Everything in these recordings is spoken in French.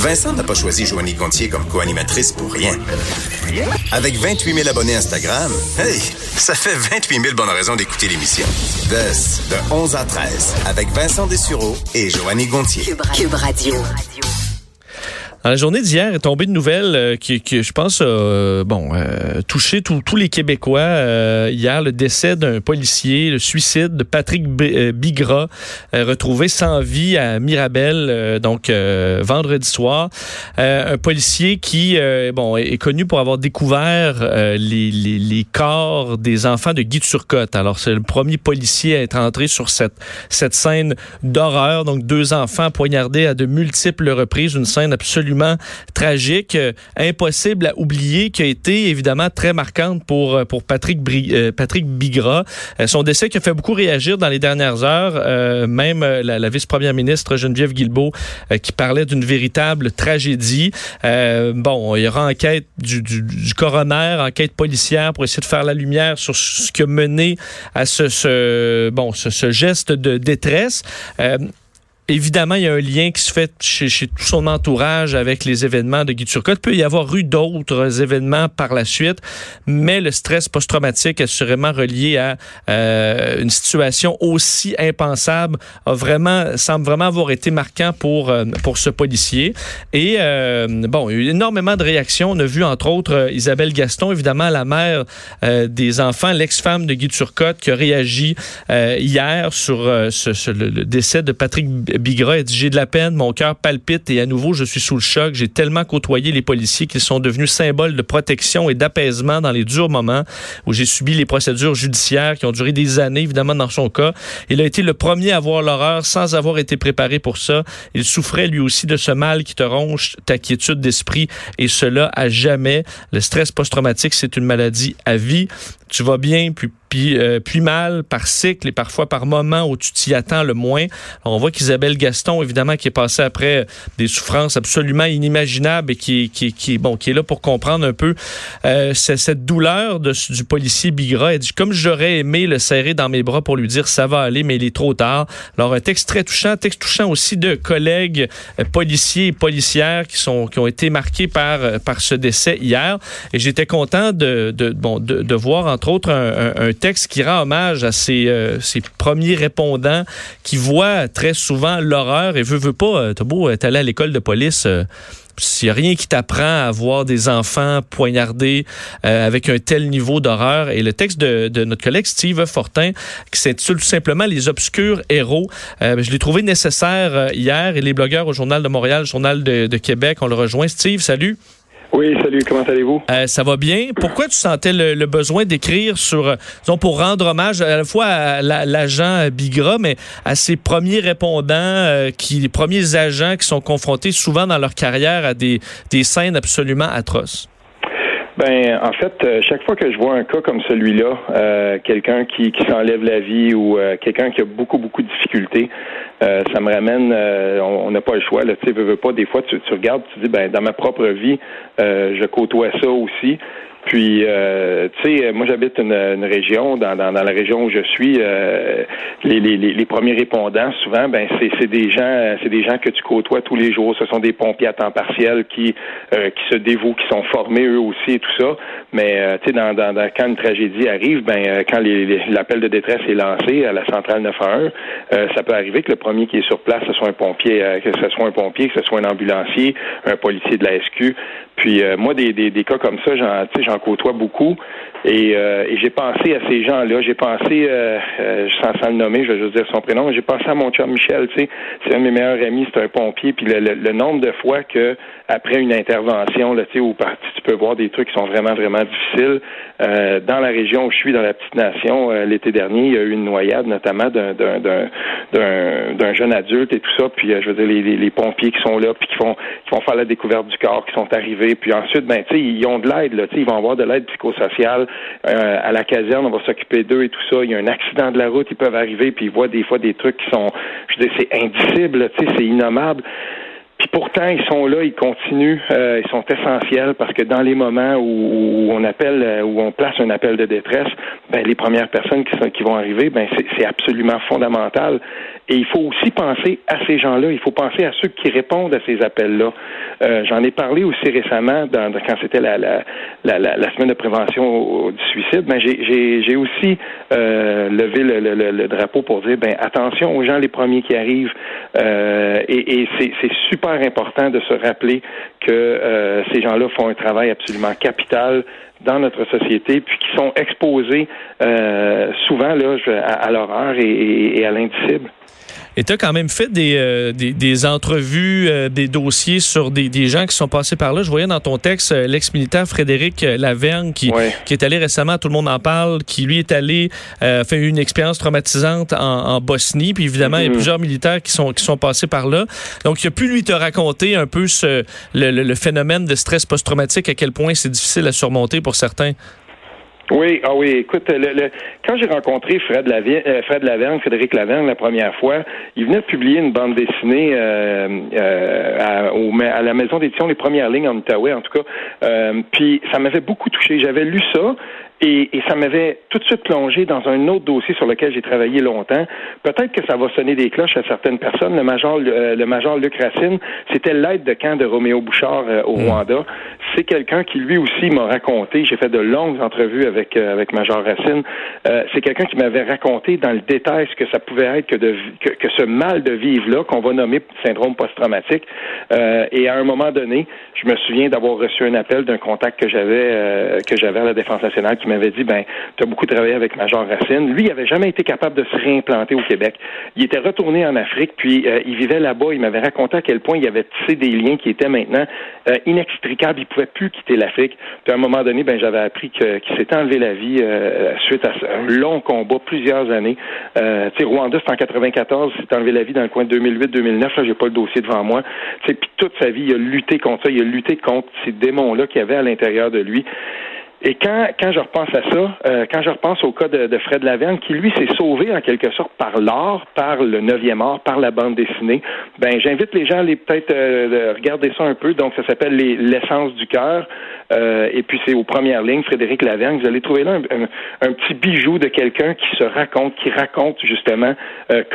Vincent n'a pas choisi Joanie Gontier comme co-animatrice pour rien. Avec 28 000 abonnés Instagram, hey, ça fait 28 000 bonnes raisons d'écouter l'émission. De, de 11 à 13, avec Vincent Dessureau et Joanie Gontier. Cube Radio. Dans la journée d'hier est tombée une nouvelle euh, qui, je pense, euh, bon, euh, touché tous les Québécois. Euh, hier, le décès d'un policier, le suicide de Patrick euh, Bigra, retrouvé sans vie à Mirabel, donc vendredi soir. un policier qui, bon, est, connu pour avoir découvert les, corps des enfants de Guy Turcotte. Alors, c'est le premier policier à être entré sur cette, cette scène d'horreur. Donc, deux enfants poignardés à de multiples reprises, une scène absolument tragique, euh, impossible à oublier, qui a été évidemment très marquante pour, euh, pour Patrick, euh, Patrick Bigra. son décès qui a fait beaucoup réagir dans les dernières heures, même la, vice-première ministre Geneviève Guilbeault qui parlait d'une véritable tragédie. bon, il y aura enquête du, coroner, enquête policière pour essayer de faire la lumière sur ce qui a mené à ce, bon, ce, geste de détresse. Évidemment, il y a un lien qui se fait chez, tout son entourage avec les événements de Guy Turcotte. Il peut y avoir eu d'autres événements par la suite, mais le stress post-traumatique assurément relié à euh, une situation aussi impensable a vraiment semble vraiment avoir été marquant pour euh, pour ce policier. Et euh, bon, il y a eu énormément de réactions. On a vu entre autres Isabelle Gaston, évidemment la mère des enfants, l'ex-femme de Guy Turcotte, qui a réagi hier sur ce, le, décès de Patrick Bigra a dit J'ai de la peine, mon cœur palpite et à nouveau, je suis sous le choc. J'ai tellement côtoyé les policiers qu'ils sont devenus symboles de protection et d'apaisement dans les durs moments où j'ai subi les procédures judiciaires qui ont duré des années, évidemment, dans son cas. Il a été le premier à voir l'horreur sans avoir été préparé pour ça. Il souffrait lui aussi de ce mal qui te ronge ta quiétude d'esprit et cela à jamais. Le stress post-traumatique, c'est une maladie à vie. Tu vas bien, puis puis, euh, puis mal par cycle et parfois par moment où tu t'y attends le moins. on voit qu'Isabelle Gaston, évidemment, qui est passée après des souffrances absolument inimaginables et qui, qui, qui, bon, qui est là pour comprendre un peu euh, cette douleur du policier Bigra. Elle dit, comme j'aurais aimé le serrer dans mes bras pour lui dire ça va aller, mais il est trop tard. Alors, un texte très touchant, texte touchant aussi de collègues euh, policiers et policières qui, sont, qui ont été marqués par, euh, par ce décès hier. Et j'étais content de, de, bon, de, de voir, entre autres, un, un, un texte qui rend hommage à ces, euh, ces premiers répondants qui voient très souvent l'horreur et veut, veut pas, euh, t'as beau être allé à l'école de police, euh, s'il n'y a rien qui t'apprend à voir des enfants poignardés avec un tel niveau d'horreur. Et le texte de, de, notre collègue Steve Fortin, qui s'intitule tout simplement Les obscurs héros, je l'ai trouvé nécessaire hier et les blogueurs au Journal de Montréal, Journal de Québec, on le rejoint. Steve, salut. Oui, salut, comment allez-vous? Euh, ça va bien. Pourquoi tu sentais le, besoin d'écrire sur, euh, disons, pour rendre hommage à la fois à l'agent Bigra, mais à ses premiers répondants, euh, qui, les premiers agents qui sont confrontés souvent dans leur carrière à des, des scènes absolument atroces? Ben, en fait, chaque fois que je vois un cas comme celui-là, quelqu'un qui, qui s'enlève la vie ou quelqu'un qui a beaucoup, beaucoup de difficultés, euh, ça me ramène, euh, on n'a pas le choix. Là, tu veux, veux pas. Des fois, tu, tu regardes, tu dis, ben, dans ma propre vie, euh, je côtoie ça aussi. Puis, euh, tu sais, moi j'habite une, une, région, dans, dans, dans, la région où je suis, euh, les, les, les, premiers répondants, souvent, ben c'est des gens, c'est des gens que tu côtoies tous les jours. Ce sont des pompiers à temps partiel qui euh, qui se dévouent, qui sont formés eux aussi et tout ça. Mais euh, tu sais, dans, dans, quand une tragédie arrive, ben euh, quand l'appel de détresse est lancé à la centrale 911, ça peut arriver que le premier qui est sur place, ce soit un pompier, que ce soit un pompier, que ce soit un ambulancier, un policier de la SQ. Puis moi, des, des, des cas comme ça, j'en j'en côtoie beaucoup. Et, euh, et j'ai pensé à ces gens-là. J'ai pensé, euh, euh, sans, le nommer, je vais juste dire son prénom, j'ai pensé à mon chum Michel, tu sais. C'est un de mes meilleurs amis, c'est un pompier. Puis le, nombre de fois que après une intervention, là, tu sais, où tu peux voir des trucs qui sont vraiment, vraiment difficiles. Dans la région où je suis, dans la petite nation, l'été dernier, il y a eu une noyade, notamment d'un, jeune adulte et tout ça. Puis, je veux dire, les, pompiers qui sont là, puis qui vont, qui faire la découverte du corps, qui sont arrivés. Puis ensuite, ben, tu sais, ils ont de l'aide, là, tu sais, ils vont avoir de l'aide psychosociale. Euh, à la caserne, on va s'occuper d'eux et tout ça. Il y a un accident de la route, ils peuvent arriver, puis ils voient des fois des trucs qui sont, je dire, c'est indicible, tu sais, c'est innommable. Puis pourtant, ils sont là, ils continuent, euh, ils sont essentiels parce que dans les moments où, on appelle, euh, où on place un appel de détresse, ben, les premières personnes qui, sont, qui vont arriver, ben, c'est absolument fondamental. Et il faut aussi penser à ces gens-là. Il faut penser à ceux qui répondent à ces appels-là. J'en ai parlé aussi récemment dans, quand c'était la, la, la, la, semaine de prévention du suicide. Ben, j'ai aussi levé le, le, le, drapeau pour dire ben attention aux gens les premiers qui arrivent. et, et c'est super important de se rappeler que ces gens-là font un travail absolument capital dans notre société, puis qui sont exposés euh, souvent là, à, l'horreur et, à l'indicible. Et tu as quand même fait des, euh, des, entrevues, euh, des dossiers sur des, des, gens qui sont passés par là. Je voyais dans ton texte euh, l'ex-militaire Frédéric Laverne qui, qui est allé récemment, tout le monde en parle, qui lui est allé faire une expérience traumatisante en, Bosnie. Puis évidemment, il y a mm-hmm. plusieurs militaires qui sont, qui sont passés par là. Donc, il a pu lui te raconter un peu ce, le, le phénomène de stress post-traumatique, à quel point c'est difficile à surmonter pour certains. Oui, ah oui, écoute, le, quand j'ai rencontré Fred, Lavigne, euh, Fred Laverne, Frédéric Laverne la première fois, il venait de publier une bande dessinée euh, euh, à, à, la maison d'édition Les Premières Lignes en Outaouais, en tout cas. Euh, puis ça m'avait beaucoup touché. J'avais lu ça et, et, ça m'avait tout de suite plongé dans un autre dossier sur lequel j'ai travaillé longtemps. Peut-être que ça va sonner des cloches à certaines personnes. Le major, euh, le major Luc Racine, c'était l'aide de camp de Roméo Bouchard euh, au mm. Rwanda. C'est quelqu'un qui lui aussi m'a raconté. J'ai fait de longues entrevues avec euh, major Racine. c'est quelqu'un qui m'avait raconté dans le détail ce que ça pouvait être que ce mal de vivre là qu'on va nommer syndrome post-traumatique. et à un moment donné, je me souviens d'avoir reçu un appel d'un contact que j'avais que j'avais à la Défense nationale qui m'avait dit, ben, tu as beaucoup travaillé avec Major Racine. Lui, il avait jamais été capable de se réimplanter au Québec. Il était retourné en Afrique, puis euh, il vivait là-bas. Il m'avait raconté à quel point il avait tissé des liens qui étaient maintenant euh, inextricables. Pouvait plus quitter l'Afrique. Puis à un moment donné, ben, j'avais appris qu'il s'était enlevé la vie euh, suite à un long combat, plusieurs années. Euh, tu sais, Rwanda, en 94, il s'est enlevé la vie dans le coin de 2008-2009. Là, j'ai pas le dossier devant moi. Tu sais, puis toute sa vie, il a lutté contre ça. Il a lutté contre ces démons-là qu'il y avait à l'intérieur de lui. Et quand, quand je repense à ça, euh, quand je repense au cas de, de Fred Laverne, qui lui s'est sauvé en quelque sorte par l'art, par le neuvième art, par la bande dessinée, ben j'invite les gens à aller peut-être euh, regarder ça un peu. Donc ça s'appelle l'essence du cœur. Euh, et puis c'est aux premières lignes, Frédéric Laverne. Vous allez trouver là un, petit bijou de quelqu'un qui se raconte, qui raconte justement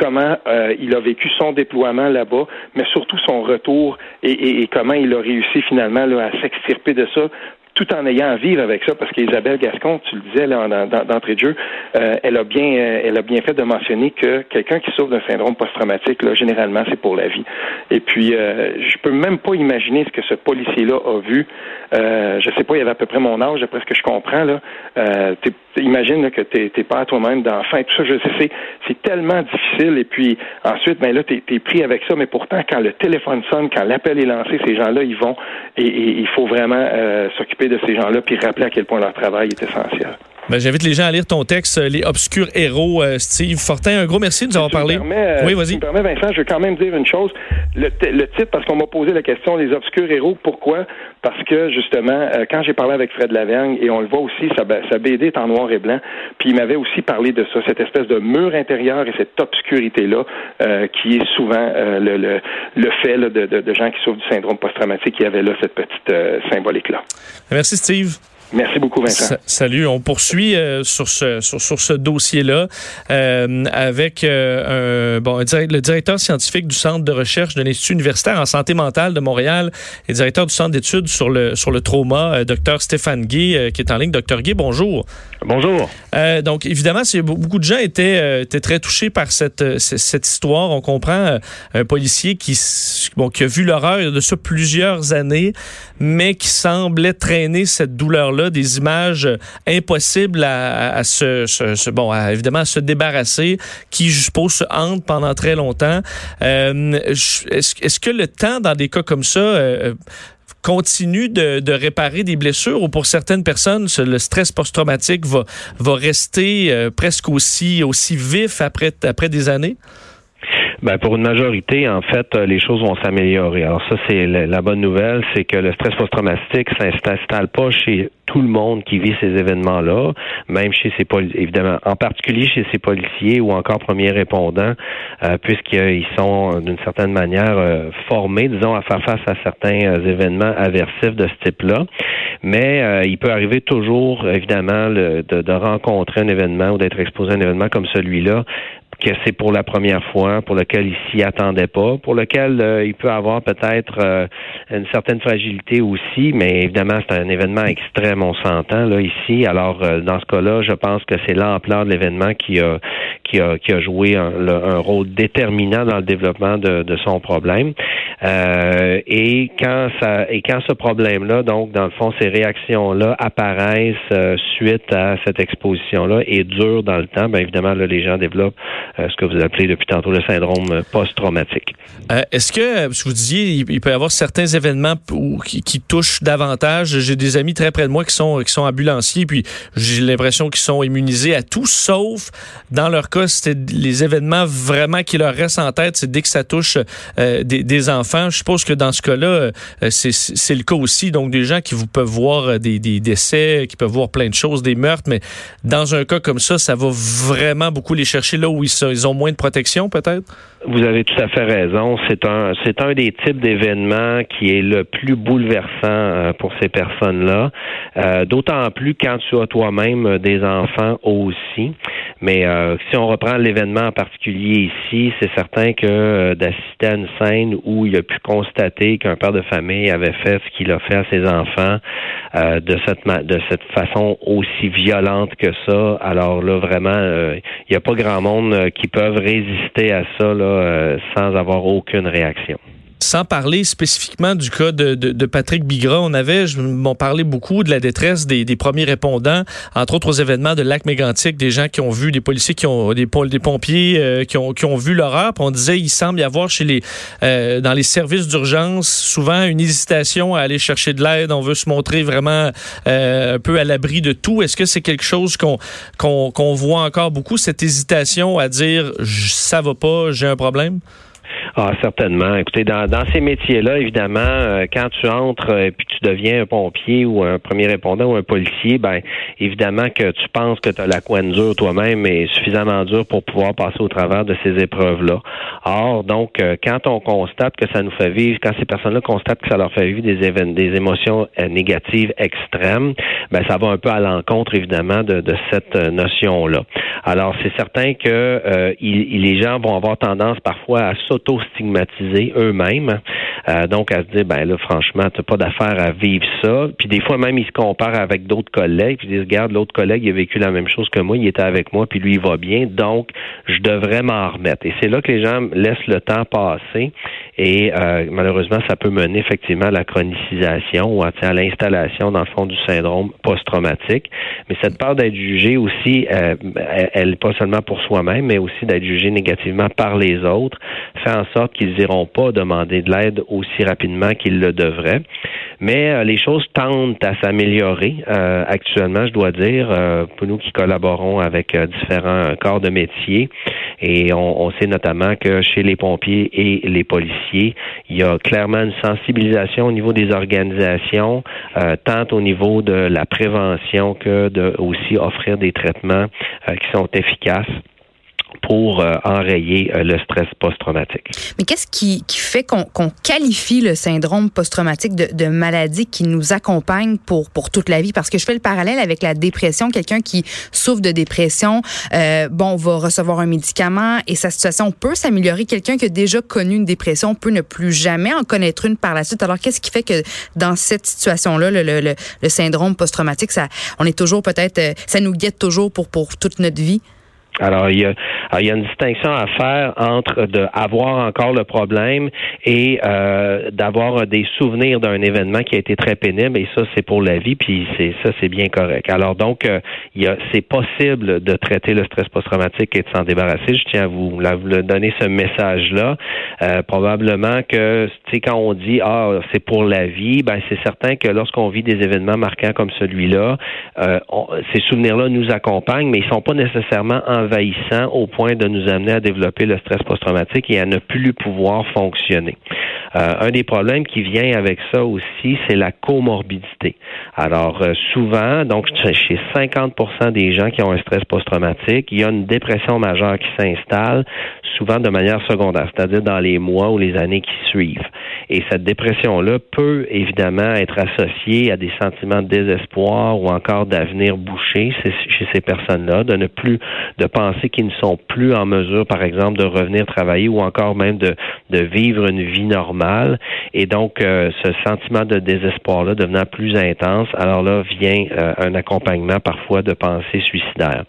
comment il a vécu son déploiement là-bas, mais surtout son retour et, et, comment il a réussi finalement là, à s'extirper de ça tout en ayant à vivre avec ça, parce qu'Isabelle Gascon, tu le disais là, d'entrée de jeu, euh, elle a bien, euh, elle a bien fait de mentionner que quelqu'un qui souffre d'un syndrome post-traumatique, là, généralement, c'est pour la vie. Et puis, euh, je peux même pas imaginer ce que ce policier-là a vu. Euh, je sais pas, il avait à peu près mon âge, d'après ce que je comprends là. Euh, imagine que t'es, t'es pas toi-même d'enfant et tout ça. Je sais, c'est, tellement difficile. Et puis ensuite, ben là, t'es, es pris avec ça. Mais pourtant, quand le téléphone sonne, quand l'appel est lancé, ces gens-là, ils vont. Et, il faut vraiment euh, s'occuper de ces gens-là puis rappeler à quel point leur travail est essentiel. Ben, J'invite les gens à lire ton texte, Les obscurs héros, euh, Steve Fortin. Un gros merci de nous avoir parlé. Euh, oui, vas-y. Si permets, Vincent, je veux quand même dire une chose. Le, le titre, parce qu'on m'a posé la question, Les obscurs héros, pourquoi? Parce que, justement, euh, quand j'ai parlé avec Fred Lavergne, et on le voit aussi, sa, sa BD est en noir et blanc, puis il m'avait aussi parlé de ça, cette espèce de mur intérieur et cette obscurité-là, qui est souvent le, le, le, fait de, de, de, gens qui souffrent du syndrome post-traumatique, qui avait là cette petite symbolique-là. Merci, Steve. Merci beaucoup, Vincent. salut. On poursuit euh, sur ce sur, sur ce dossier-là euh, avec euh, un, bon, le directeur scientifique du Centre de recherche de l'Institut universitaire en santé mentale de Montréal et directeur du Centre d'études sur le sur le trauma, Dr Stéphane Guy, qui est en ligne. Dr Guy, bonjour. Bonjour. donc, évidemment, beaucoup de gens étaient, étaient très touchés par cette, cette histoire. On comprend un policier qui, bon, qui a vu l'horreur de ça plusieurs années, mais qui semblait traîner cette des images impossibles à, se, bon, évidemment, à se débarrasser, qui, je suppose, se hantent pendant très longtemps. Euh, est-ce, que le temps, dans des cas comme ça, euh, continue de, réparer des blessures ou pour certaines personnes, le stress post-traumatique va, va rester euh, presque aussi, aussi vif après, après des années? Ben pour une majorité, en fait, euh, les choses vont s'améliorer. Alors ça, c'est la bonne nouvelle, c'est que le stress post-traumatique s'installe pas chez tout le monde qui vit ces événements-là, même chez ces policiers, évidemment, en particulier chez ces policiers ou encore premiers répondants, euh, puisqu'ils sont d'une certaine manière euh, formés, disons, à faire face à certains événements aversifs de ce type-là. Mais il peut arriver toujours, évidemment, de, de rencontrer un événement ou d'être exposé à un événement comme celui-là que c'est pour la première fois, pour lequel il s'y attendait pas, pour lequel euh, il peut avoir peut-être euh, une certaine fragilité aussi, mais évidemment c'est un événement extrême, on s'entend là ici. Alors euh, dans ce cas-là, je pense que c'est l'ampleur de l'événement qui a qui a qui a joué un, rôle déterminant dans le développement de, de son problème. et quand ça et quand ce problème-là, donc dans le fond, ces réactions-là apparaissent suite à cette exposition-là et durent dans le temps, bien évidemment là, les gens développent euh, ce que vous appelez depuis tantôt le syndrome post-traumatique. Euh, est-ce que, vous disiez, il, peut y avoir certains événements qui, touchent davantage? J'ai des amis très près de moi qui sont, qui sont ambulanciers, puis j'ai l'impression qu'ils sont immunisés à tout, sauf dans leur cas, c'était les événements vraiment qui leur restent en tête, c'est dès que ça touche euh, des, enfants. Je suppose que dans ce cas-là, c'est le cas aussi. Donc, des gens qui vous peuvent voir des, des décès, qui peuvent voir plein de choses, des meurtres, mais dans un cas comme ça, ça va vraiment beaucoup les chercher là où ils, sont, ils ont moins de protection, peut-être? Vous avez tout à fait raison. C'est un, c'est un des types d'événements qui est le plus bouleversant euh, pour ces personnes-là. Euh, d'autant plus quand tu as toi-même des enfants aussi. Mais euh, si on reprend l'événement en particulier ici, c'est certain que d'assister à une scène où il a pu constater qu'un père de famille avait fait ce qu'il a fait à ses enfants de cette de cette façon aussi violente que ça, alors là vraiment, il n'y a pas grand monde qui peuvent résister à ça là, euh, sans avoir aucune réaction. Sans parler spécifiquement du cas de, Patrick Bigra, on avait, je m'en parlais beaucoup de la détresse des, premiers répondants, entre autres aux événements de lac mégantic, des gens qui ont vu, des policiers qui ont, des, pompiers euh, qui, ont, vu l'horreur. on disait, il semble y avoir chez les, euh, dans les services d'urgence, souvent une hésitation à aller chercher de l'aide. On veut se montrer vraiment un peu à l'abri de tout. Est-ce que c'est quelque chose qu'on qu'on voit encore beaucoup, cette hésitation à dire, ça va pas, j'ai un problème? Ah, certainement. Écoutez, dans, ces métiers-là, évidemment, euh, quand tu entres et euh, puis tu deviens un pompier ou un premier répondant ou un policier, ben évidemment que tu penses que tu as la coin dure toi-même et suffisamment dur pour pouvoir passer au travers de ces épreuves-là. Or, donc, euh, quand on constate que ça nous fait vivre, quand ces personnes-là constatent que ça leur fait vivre des des émotions négatives extrêmes, ben ça va un peu à l'encontre, évidemment, de, de cette notion-là. Alors, c'est certain que il, les gens vont avoir tendance parfois à s'auto stigmatiser eux-mêmes. Euh, donc, à se dire, ben là, franchement, t'as pas d'affaire à vivre ça. Puis des fois, même, ils se comparent avec d'autres collègues. Puis ils disent, regarde, l'autre collègue, il a vécu la même chose que moi, il était avec moi, puis lui, il va bien. Donc, je devrais m'en remettre. Et c'est là que les gens laissent le temps passer. Et euh, malheureusement, ça peut mener effectivement à la chronicisation ou à, l'installation, dans le fond, du syndrome post-traumatique. Mais cette peur d'être jugé aussi, euh, elle, pas seulement pour soi-même, mais aussi d'être jugé négativement par les autres, fait en sorte qu'ils n'iront pas demander de l'aide aussi rapidement qu'ils le devraient. Mais euh, les choses tendent à s'améliorer euh, actuellement, je dois dire, euh, pour nous qui collaborons avec différents corps de métier. Et on, on, sait notamment que chez les pompiers et les policiers, il y a clairement une sensibilisation au niveau des organisations, tant au niveau de la prévention que de aussi offrir des traitements qui sont efficaces pour euh, enrayer euh, le stress post-traumatique. Mais qu'est-ce qui, qui, fait qu'on qualifie le syndrome post-traumatique de, de, maladie qui nous accompagne pour, pour toute la vie? Parce que je fais le parallèle avec la dépression. Quelqu'un qui souffre de dépression, euh, bon, va recevoir un médicament et sa situation peut s'améliorer. Quelqu'un qui a déjà connu une dépression peut ne plus jamais en connaître une par la suite. Alors, qu'est-ce qui fait que dans cette situation-là, le, le, le, syndrome post-traumatique, ça, on est toujours peut-être, euh, ça nous guette toujours pour, pour toute notre vie? Alors, il y a, il y a une distinction à faire entre de avoir encore le problème et euh, d'avoir des souvenirs d'un événement qui a été très pénible et ça c'est pour la vie puis c'est ça c'est bien correct. Alors donc euh, c'est possible de traiter le stress post-traumatique et de s'en débarrasser. Je tiens à vous, la, vous donner ce message là. Euh, probablement que tu sais quand on dit ah c'est pour la vie, ben c'est certain que lorsqu'on vit des événements marquants comme celui-là, euh, ces souvenirs-là nous accompagnent mais ils sont pas nécessairement au point de nous amener à développer le stress post-traumatique et à ne plus pouvoir fonctionner. Un des problèmes qui vient avec ça aussi, c'est la comorbidité. Alors, souvent, donc chez 50% des gens qui ont un stress post-traumatique, il y a une dépression majeure qui s'installe, souvent de manière secondaire, c'est-à-dire dans les mois ou les années qui suivent. Et cette dépression-là peut évidemment être associée à des sentiments de désespoir ou encore d'avenir bouché chez ces personnes-là, de ne plus, de penser qu'ils ne sont plus en mesure, par exemple, de revenir travailler ou encore même de, de vivre une vie normale. Et donc, euh, ce sentiment de désespoir-là devenant plus intense, alors là vient euh, un accompagnement parfois de pensées suicidaires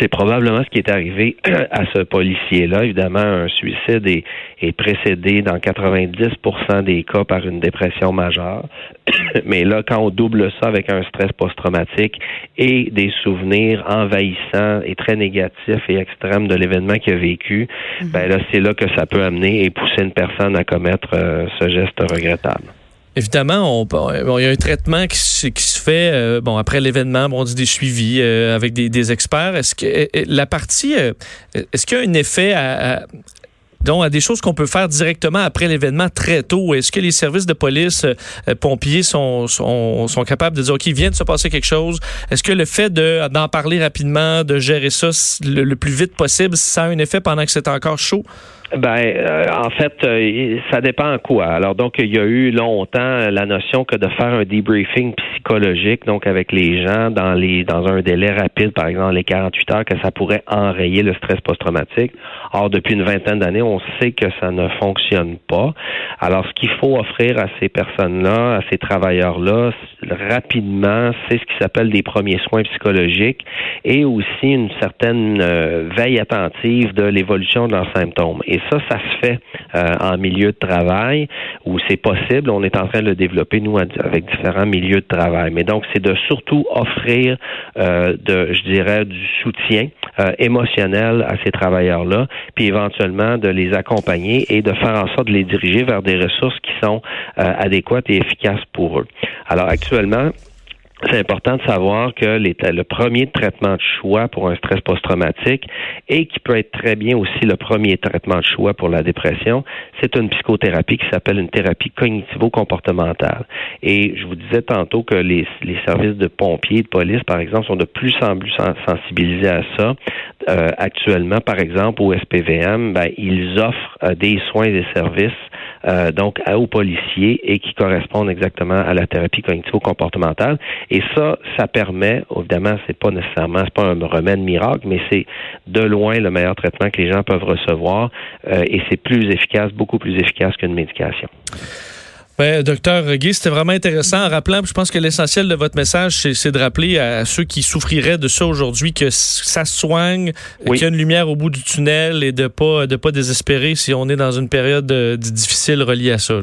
c'est probablement ce qui est arrivé à ce policier-là. Évidemment, un suicide est, précédé dans 90% des cas par une dépression majeure. Mais là, quand on double ça avec un stress post-traumatique et des souvenirs envahissants et très négatifs et extrêmes de l'événement qu'il a vécu, mm-hmm. ben là, c'est là que ça peut amener et pousser une personne à commettre euh, ce geste regrettable. Évidemment, on, il y a un traitement qui, se fait euh, bon après l'événement, bon, on dit des suivis euh, avec des, experts. Est-ce que euh, la partie, est-ce qu'il y a un effet à, donc, à des choses qu'on peut faire directement après l'événement très tôt? Est-ce que les services de police, pompiers sont, sont, sont, capables de dire, OK, il vient de se passer quelque chose? Est-ce que le fait d'en parler rapidement, de gérer ça le, plus vite possible, ça a un effet pendant que c'est encore chaud? Ben, euh, en fait, euh, ça dépend à quoi. Alors, donc, il y a eu longtemps la notion que de faire un debriefing psychologique, donc avec les gens dans les dans un délai rapide, par exemple les 48 heures, que ça pourrait enrayer le stress post-traumatique. Or, depuis une vingtaine d'années, on sait que ça ne fonctionne pas. Alors, ce qu'il faut offrir à ces personnes-là, à ces travailleurs-là, rapidement, c'est ce qui s'appelle des premiers soins psychologiques et aussi une certaine euh, veille attentive de l'évolution de leurs symptômes. Ça, ça se fait euh, en milieu de travail où c'est possible. On est en train de le développer, nous, avec différents milieux de travail. Mais donc, c'est de surtout offrir, euh, je dirais, du soutien euh, émotionnel à ces travailleurs-là, puis éventuellement de les accompagner et de faire en sorte de les diriger vers des ressources qui sont adéquates et efficaces pour eux. Alors, actuellement, c'est important de savoir que le premier traitement de choix pour un stress post-traumatique et qui peut être très bien aussi le premier traitement de choix pour la dépression, c'est une psychothérapie qui s'appelle une thérapie cognitivo-comportementale. Et je vous disais tantôt que les, services de pompiers, de police, par exemple, sont de plus en plus sensibilisés à ça. Euh, actuellement, par exemple, au SPVM, ben, ils offrent euh, des soins et des services euh, donc aux policiers et qui correspondent exactement à la thérapie cognitivo-comportementale. Et ça, ça permet, évidemment, c'est pas nécessairement, c'est pas un remède miracle, mais c'est de loin le meilleur traitement que les gens peuvent recevoir euh, et c'est plus efficace, beaucoup plus efficace qu'une médication. Ouais, docteur Guy, c'était vraiment intéressant. En rappelant, je pense que l'essentiel de votre message, c'est de rappeler à ceux qui souffriraient de ça aujourd'hui que ça soigne, qu'il y a une lumière au bout du tunnel et de pas de pas désespérer si on est dans une période euh, difficile reliée à ça.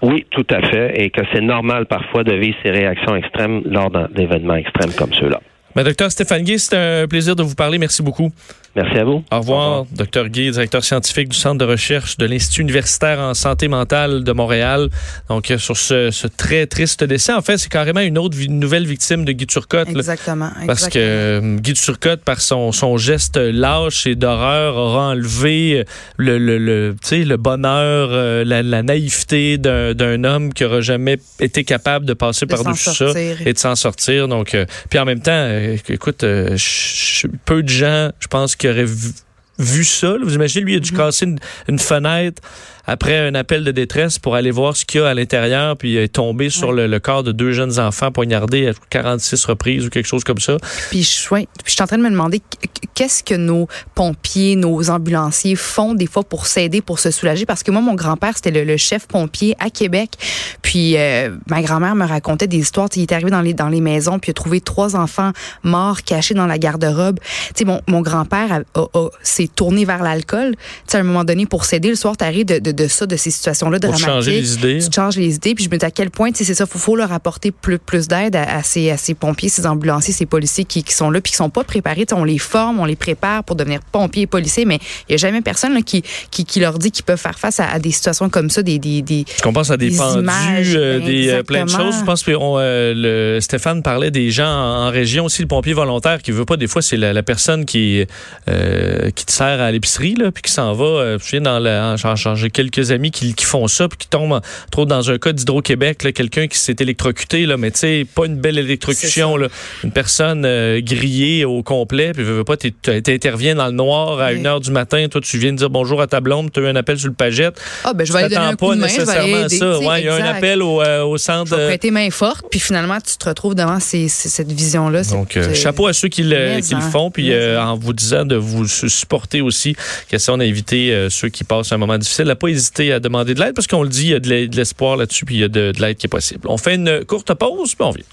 Oui, tout à fait, et que c'est normal parfois de vivre ces réactions extrêmes lors d'événements extrêmes comme ceux-là. Ben, docteur Stéphane Guy, c'est un plaisir de vous parler. Merci beaucoup. Merci à vous. Au revoir, docteur Guy, directeur scientifique du Centre de recherche de l'Institut universitaire en santé mentale de Montréal. Donc, euh, sur ce, ce très triste décès, en fait, c'est carrément une autre une nouvelle victime de Guy Turcotte. Exactement, Parce que euh, Guy Turcotte, par son, son geste lâche et d'horreur, aura enlevé euh, le, le, le, le bonheur, la, la, naïveté d'un homme qui aura jamais été capable de passer par-dessus ça et de s'en sortir. Donc, puis en même temps, écoute, peu de gens, je pense, qui auraient vu, ça. Vous imaginez, lui, il a dû mm-hmm. casser une fenêtre après un appel de détresse pour aller voir ce qu'il y a à l'intérieur, puis il est tombé sur le, corps de deux jeunes enfants poignardés à 46 reprises ou quelque chose comme ça. Puis je, puis je suis en train de me demander qu'est-ce que nos pompiers, nos ambulanciers font des fois pour s'aider, pour se soulager, parce que moi, mon grand-père, c'était le, chef pompier à Québec. Puis euh, ma grand-mère me racontait des histoires. Il est arrivé dans les, dans les maisons, puis il a trouvé trois enfants morts cachés dans la garde-robe. Mon, mon grand-père s'est tourné vers l'alcool. À un moment donné, pour s'aider, le soir, tu arrives de de, ça, de ces situations-là dramatiques. Changer les idées. Tu changes les idées. Puis je me dis à quel point, c'est ça, faut, faut leur apporter plus, plus d'aide à, ces, à ces pompiers, ces ambulanciers, ces policiers qui, qui sont là, puis qui sont pas préparés. on les forme, on les prépare pour devenir pompiers et policiers, mais il y a jamais personne là, qui, qui, qui, leur dit qu'ils peuvent faire face à, des situations comme ça, des, des, des Je pense à des, pendus, euh, des euh, plein de choses. Je pense que euh, le, Stéphane parlait des gens en, région aussi, le pompier volontaire qui veut pas. Des fois, c'est la, personne qui, qui qui sert à l'épicerie, là, puis qui s'en va, euh, je dans le, j'ai quelques amis qui, qui, font ça, puis qui tombent, trop dans un cas d'Hydro-Québec, quelqu'un qui s'est électrocuté, là, mais tu sais, pas une belle électrocution, là, une personne euh, grillée au complet, puis veux, pas, t'interviens dans le noir à 1 heure du matin, toi, tu viens de dire bonjour à ta blonde, tu as eu un appel sur le pagette. Ah, ben, je vais aller donner un coup de main, nécessairement ça. Ouais, il y a un appel au, euh, au centre. Je vais prêter main forte, puis finalement, tu te retrouves devant ces, cette vision-là. Donc, chapeau à ceux qui le, qui le font, puis en vous disant de vous supporter aussi. Question d'inviter euh, ceux qui passent un moment difficile à pas hésiter à demander de l'aide parce qu'on le dit, il y a de l'espoir là-dessus puis il y a de, de l'aide qui est possible. On fait une courte pause puis on vient.